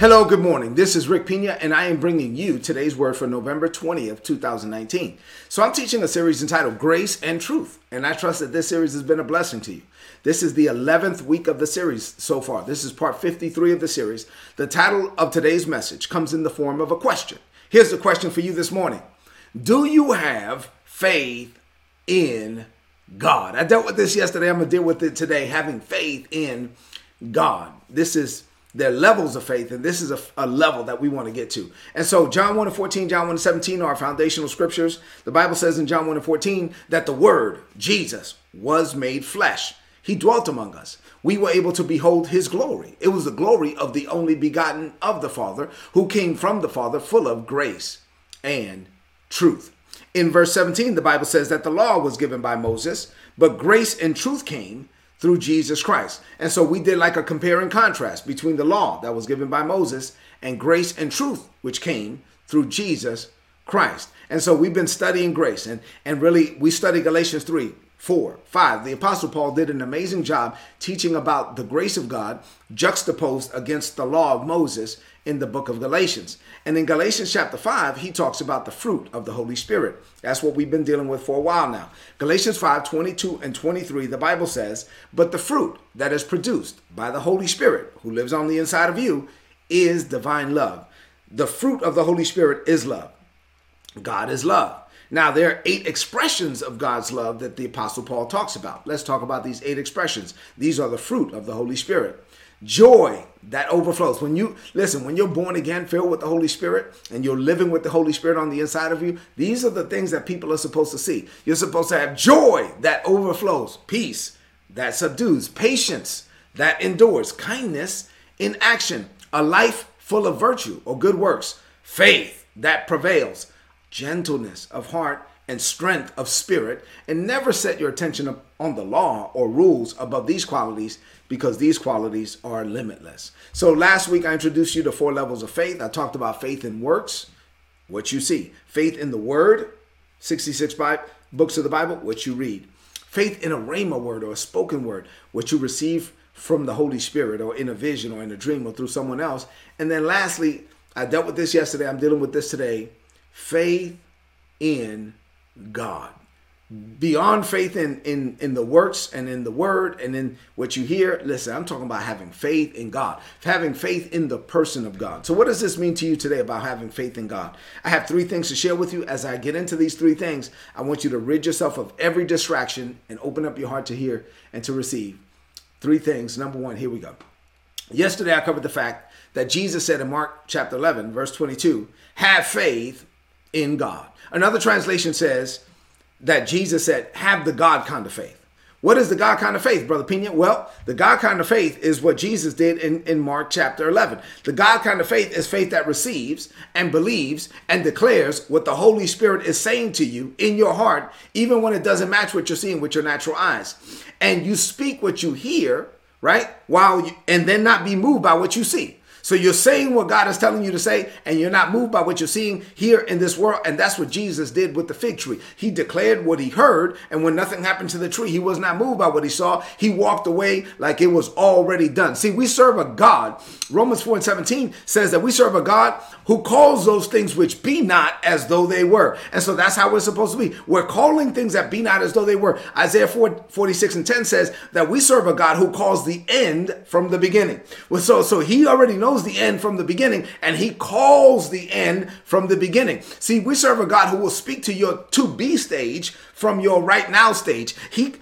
Hello, good morning. This is Rick Pina, and I am bringing you today's word for November 20th, 2019. So, I'm teaching a series entitled Grace and Truth, and I trust that this series has been a blessing to you. This is the 11th week of the series so far. This is part 53 of the series. The title of today's message comes in the form of a question. Here's the question for you this morning Do you have faith in God? I dealt with this yesterday. I'm going to deal with it today having faith in God. This is there are levels of faith, and this is a, a, level that we want to get to. And so, John 1 and 14, John 1 and 17 are foundational scriptures. The Bible says in John 1 and 14 that the Word, Jesus, was made flesh. He dwelt among us. We were able to behold his glory. It was the glory of the only begotten of the Father, who came from the Father, full of grace and truth. In verse 17, the Bible says that the law was given by Moses, but grace and truth came through Jesus Christ. And so we did like a compare and contrast between the law that was given by Moses and grace and truth, which came through Jesus Christ. And so we've been studying grace and, and really we studied Galatians 3 4, 5. The Apostle Paul did an amazing job teaching about the grace of God juxtaposed against the law of Moses in the book of Galatians. And in Galatians chapter 5, he talks about the fruit of the Holy Spirit. That's what we've been dealing with for a while now. Galatians 5 22 and 23, the Bible says, But the fruit that is produced by the Holy Spirit, who lives on the inside of you, is divine love. The fruit of the Holy Spirit is love. God is love. Now, there are eight expressions of God's love that the Apostle Paul talks about. Let's talk about these eight expressions. These are the fruit of the Holy Spirit. Joy that overflows. When you listen, when you're born again, filled with the Holy Spirit, and you're living with the Holy Spirit on the inside of you, these are the things that people are supposed to see. You're supposed to have joy that overflows, peace that subdues, patience that endures, kindness in action, a life full of virtue or good works, faith that prevails gentleness of heart, and strength of spirit, and never set your attention on the law or rules above these qualities because these qualities are limitless. So, last week I introduced you to four levels of faith. I talked about faith in works, what you see, faith in the word, 66 books of the Bible, what you read, faith in a rhema word or a spoken word, what you receive from the Holy Spirit or in a vision or in a dream or through someone else. And then lastly, I dealt with this yesterday, I'm dealing with this today faith in God. Beyond faith in, in, in the works and in the word and in what you hear, listen, I'm talking about having faith in God, having faith in the person of God. So, what does this mean to you today about having faith in God? I have three things to share with you. As I get into these three things, I want you to rid yourself of every distraction and open up your heart to hear and to receive. Three things. Number one, here we go. Yesterday, I covered the fact that Jesus said in Mark chapter 11, verse 22, have faith in God. Another translation says that Jesus said, have the God kind of faith. What is the God kind of faith, Brother Pina? Well, the God kind of faith is what Jesus did in, in Mark chapter 11. The God kind of faith is faith that receives and believes and declares what the Holy Spirit is saying to you in your heart, even when it doesn't match what you're seeing with your natural eyes. And you speak what you hear, right? While you, and then not be moved by what you see. So you're saying what God is telling you to say, and you're not moved by what you're seeing here in this world. And that's what Jesus did with the fig tree. He declared what he heard, and when nothing happened to the tree, he was not moved by what he saw. He walked away like it was already done. See, we serve a God. Romans 4 and 17 says that we serve a God who calls those things which be not as though they were. And so that's how we're supposed to be. We're calling things that be not as though they were. Isaiah 4, 46 and 10 says that we serve a God who calls the end from the beginning. Well, so, so he already knows knows the end from the beginning and he calls the end from the beginning. See, we serve a God who will speak to your to be stage from your right now stage. He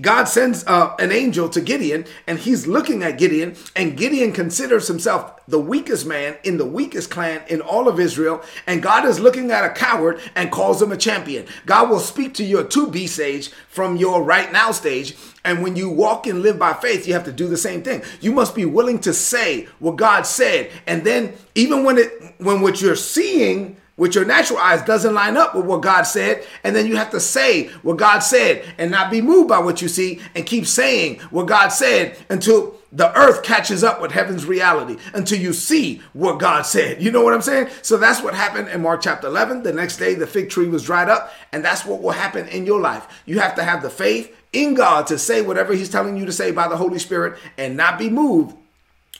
God sends uh, an angel to Gideon, and he's looking at Gideon, and Gideon considers himself the weakest man in the weakest clan in all of Israel. And God is looking at a coward and calls him a champion. God will speak to your to be stage from your right now stage. And when you walk and live by faith, you have to do the same thing. You must be willing to say what God said. And then, even when it when what you're seeing with your natural eyes doesn't line up with what God said. And then you have to say what God said and not be moved by what you see and keep saying what God said until the earth catches up with heaven's reality, until you see what God said. You know what I'm saying? So that's what happened in Mark chapter 11. The next day, the fig tree was dried up. And that's what will happen in your life. You have to have the faith in God to say whatever He's telling you to say by the Holy Spirit and not be moved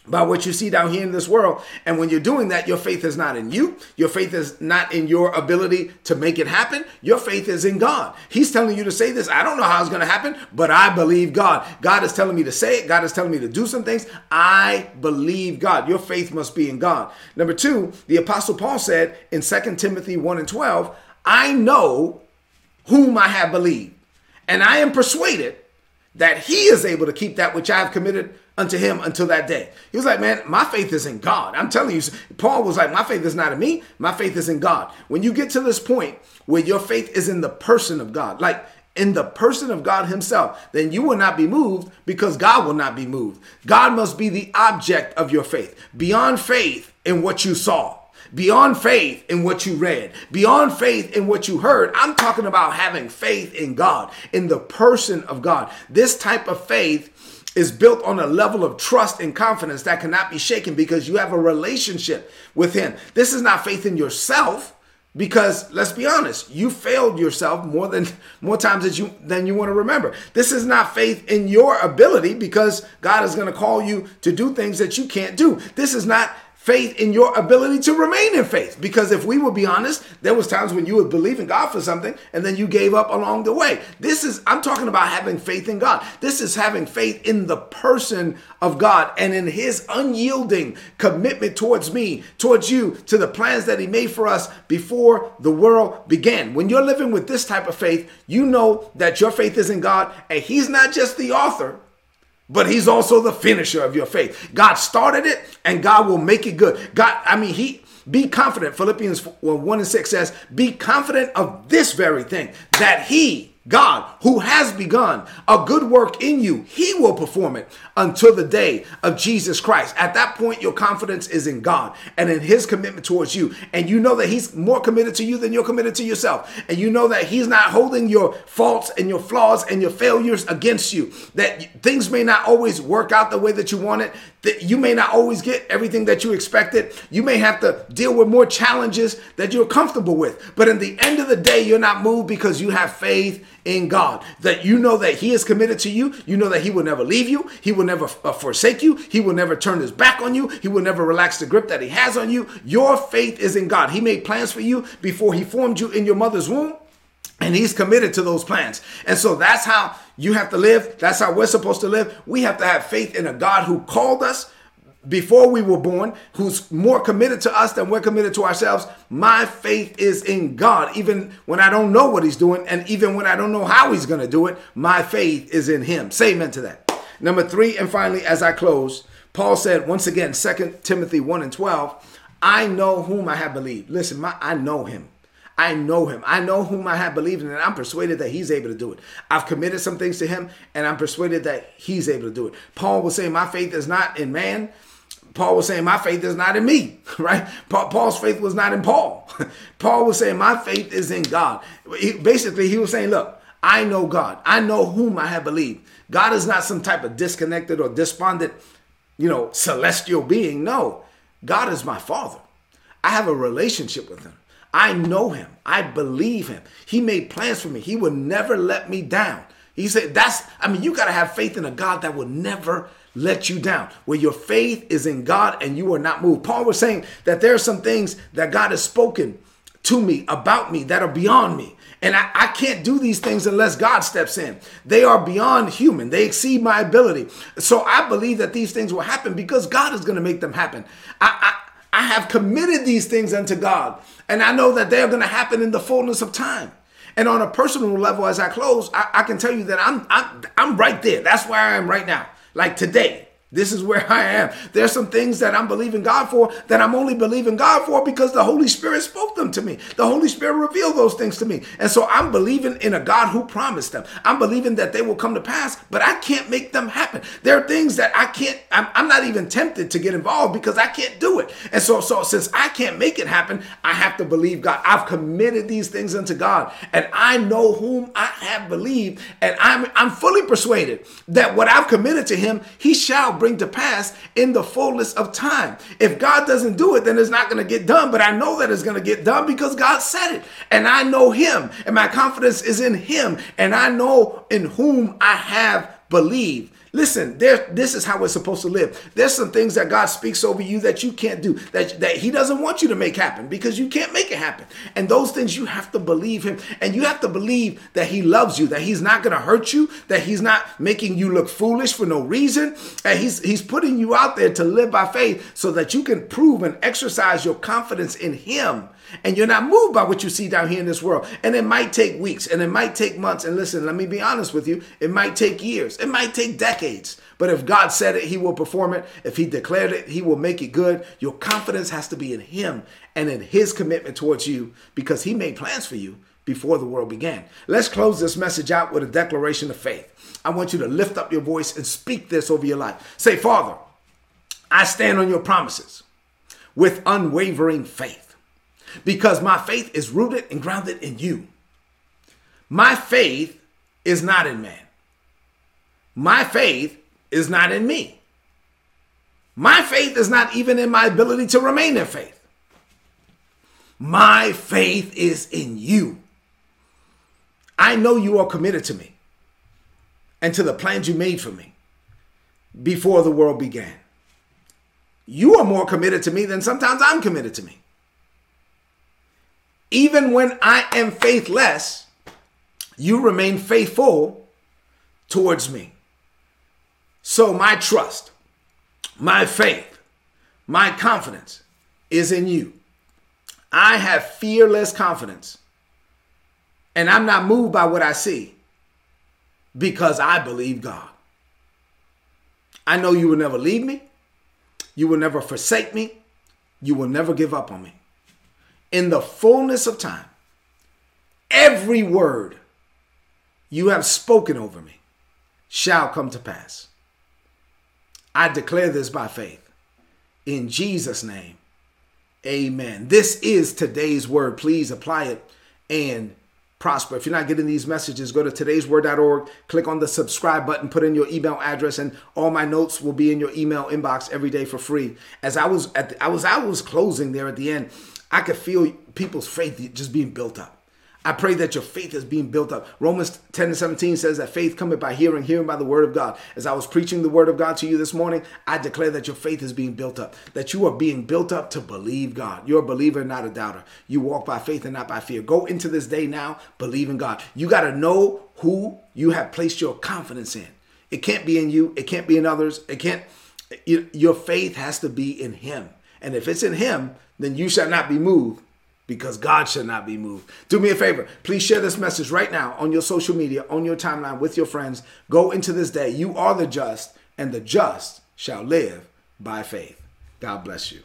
by what you see down here in this world. And when you're doing that, your faith is not in you. Your faith is not in your ability to make it happen. Your faith is in God. He's telling you to say this. I don't know how it's going to happen, but I believe God. God is telling me to say it. God is telling me to do some things. I believe God. Your faith must be in God. Number two, the Apostle Paul said in 2 Timothy 1 and 12, I know whom I have believed, and I am persuaded that he is able to keep that which I have committed unto him until that day. He was like, man, my faith is in God. I'm telling you, Paul was like, my faith is not in me, my faith is in God. When you get to this point where your faith is in the person of God, like in the person of God himself, then you will not be moved because God will not be moved. God must be the object of your faith. Beyond faith in what you saw, beyond faith in what you read, beyond faith in what you heard. I'm talking about having faith in God, in the person of God. This type of faith is built on a level of trust and confidence that cannot be shaken because you have a relationship with him. This is not faith in yourself because let's be honest, you failed yourself more than more times than you than you want to remember. This is not faith in your ability because God is going to call you to do things that you can't do. This is not faith in your ability to remain in faith. Because if we will be honest, there was times when you would believe in God for something and then you gave up along the way. This is I'm talking about having faith in God. This is having faith in the person of God and in his unyielding commitment towards me, towards you, to the plans that he made for us before the world began. When you're living with this type of faith, you know that your faith is in God and he's not just the author but he's also the finisher of your faith. God started it and God will make it good. God, I mean, he be confident. Philippians 1 and 6 says, Be confident of this very thing, that he, God, who has begun a good work in you, he will perform it until the day of Jesus Christ. At that point, your confidence is in God and in his commitment towards you. And you know that he's more committed to you than you're committed to yourself. And you know that he's not holding your faults and your flaws and your failures against you. That things may not always work out the way that you want it. That you may not always get everything that you expected. You may have to deal with more challenges that you're comfortable with. But in the end of the day, you're not moved because you have faith in God. That you know that He is committed to you. You know that He will never leave you. He will never uh, forsake you. He will never turn His back on you. He will never relax the grip that He has on you. Your faith is in God. He made plans for you before He formed you in your mother's womb. And he's committed to those plans. And so that's how you have to live. That's how we're supposed to live. We have to have faith in a God who called us, before we were born, who's more committed to us than we're committed to ourselves. My faith is in God. Even when I don't know what He's doing, and even when I don't know how He's going to do it, my faith is in Him. Say amen to that. Number three, and finally, as I close, Paul said once again, 2 Timothy 1 and 12, I know whom I have believed. Listen, my, I know Him. I know him. I know whom I have believed in, and I'm persuaded that he's able to do it. I've committed some things to him, and I'm persuaded that he's able to do it. Paul was saying, My faith is not in man, Paul was saying, My faith is not in me, right? Paul's faith was not in Paul. Paul was saying, My faith is in God. He, basically, he was saying, Look, I know God. I know whom I have believed. God is not some type of disconnected or despondent, you know, celestial being. No, God is my Father. I have a relationship with Him. I know Him. I believe Him. He made plans for me. He will never let me down. He said, That's, I mean, you got to have faith in a God that will never let you down, where your faith is in God and you are not moved. Paul was saying that there are some things that God has spoken to me about me that are beyond me. And I, I, can't do these things unless God steps in. They are beyond human, they exceed my ability. So I believe that these things will happen because God is going to make them happen. I, I, I have committed these things unto God, and I know that they're going to happen in the fullness of time. And on a personal level, as I close, I, I can tell you that I'm, I'm I'm right there. That's where I am right now. Like today, this is where I am. There's some things that I'm believing God for that I'm only believing God for because the Holy Spirit spoke them to me. The Holy Spirit revealed those things to me. And so I'm believing in a God who promised them. I'm believing that they will come to pass, but I can't make them happen. There are things that I can't, I'm, I'm not even tempted to get involved because I can't do it. And so, so since I can't make it happen, I have to believe God. I've committed these things unto God and I know whom I have believed. And I'm, I'm fully persuaded that what I've committed to him, he shall bring to pass in the fullness of time. If God doesn't do it, then it's not going to get done. But I know that it's going to get done because God said it. And I know Him, and my confidence is in Him, and I know in whom I have believed. Listen, there, this is how we're supposed to live. There's some things that God speaks over you that you can't do, that, that He doesn't want you to make happen because you can't make it happen. And those things you have to believe Him. And you have to believe that He loves you, that He's not going to hurt you, that He's not making you look foolish for no reason. And He's He's putting you out there to live by faith so that you can prove and exercise your confidence in Him and you're not moved by what you see down here in this world. And it might take weeks and it might take months. And listen, let me be honest with you, it might take years, it might take decades. But if God said it, He will perform it. If He declared it, He will make it good. Your confidence has to be in Him and in His commitment towards you because He made plans for you before the world began. Let's close this message out with a declaration of faith. I want you to lift up your voice and speak this over your life. Say, Father, I stand on your promises with unwavering faith because my faith is rooted and grounded in you. My faith is not in man. My faith is not in me. My faith is not even in my ability to remain in faith. My faith is in you. I know you are committed to me and to the plans you made for me before the world began. You are more committed to me than sometimes I'm committed to me even when I am faithless, you remain faithful towards me. So my trust, my faith, my confidence is in you. I have fearless confidence. And I'm not moved by what I see because I believe God. I know you will never leave me. You will never forsake me. You will never give up on me in the fullness of time, every word you have spoken over me shall come to pass. I declare this by faith. In Jesus' name, amen. This is today's word. Please apply it and prosper. If you're not getting these messages, go to today'sword.org, click on the subscribe button, put in your email address, and all my notes will be in your email inbox every day for free. As I was at the, I was I was closing there at the end, I could feel people's faith just being built up. I pray that your faith is being built up. Romans 10 and 17 says that faith cometh by hearing, hearing by the word of God. As I was preaching the word of God to you this morning, I declare that your faith is being built up, that you are being built up to believe God. You're a believer, not a doubter. You walk by faith and not by fear. Go into this day now, believe in God. You got to know who you have placed your confidence in. It can't be in you, it can't be in others. It can't, your faith has to be in Him. And if it's in Him, then you shall not be moved because God shall not be moved. Do me a favor. Please share this message right now on your social media, on your timeline with your friends. Go into this day. You are the just, and the just shall live by faith. God bless you.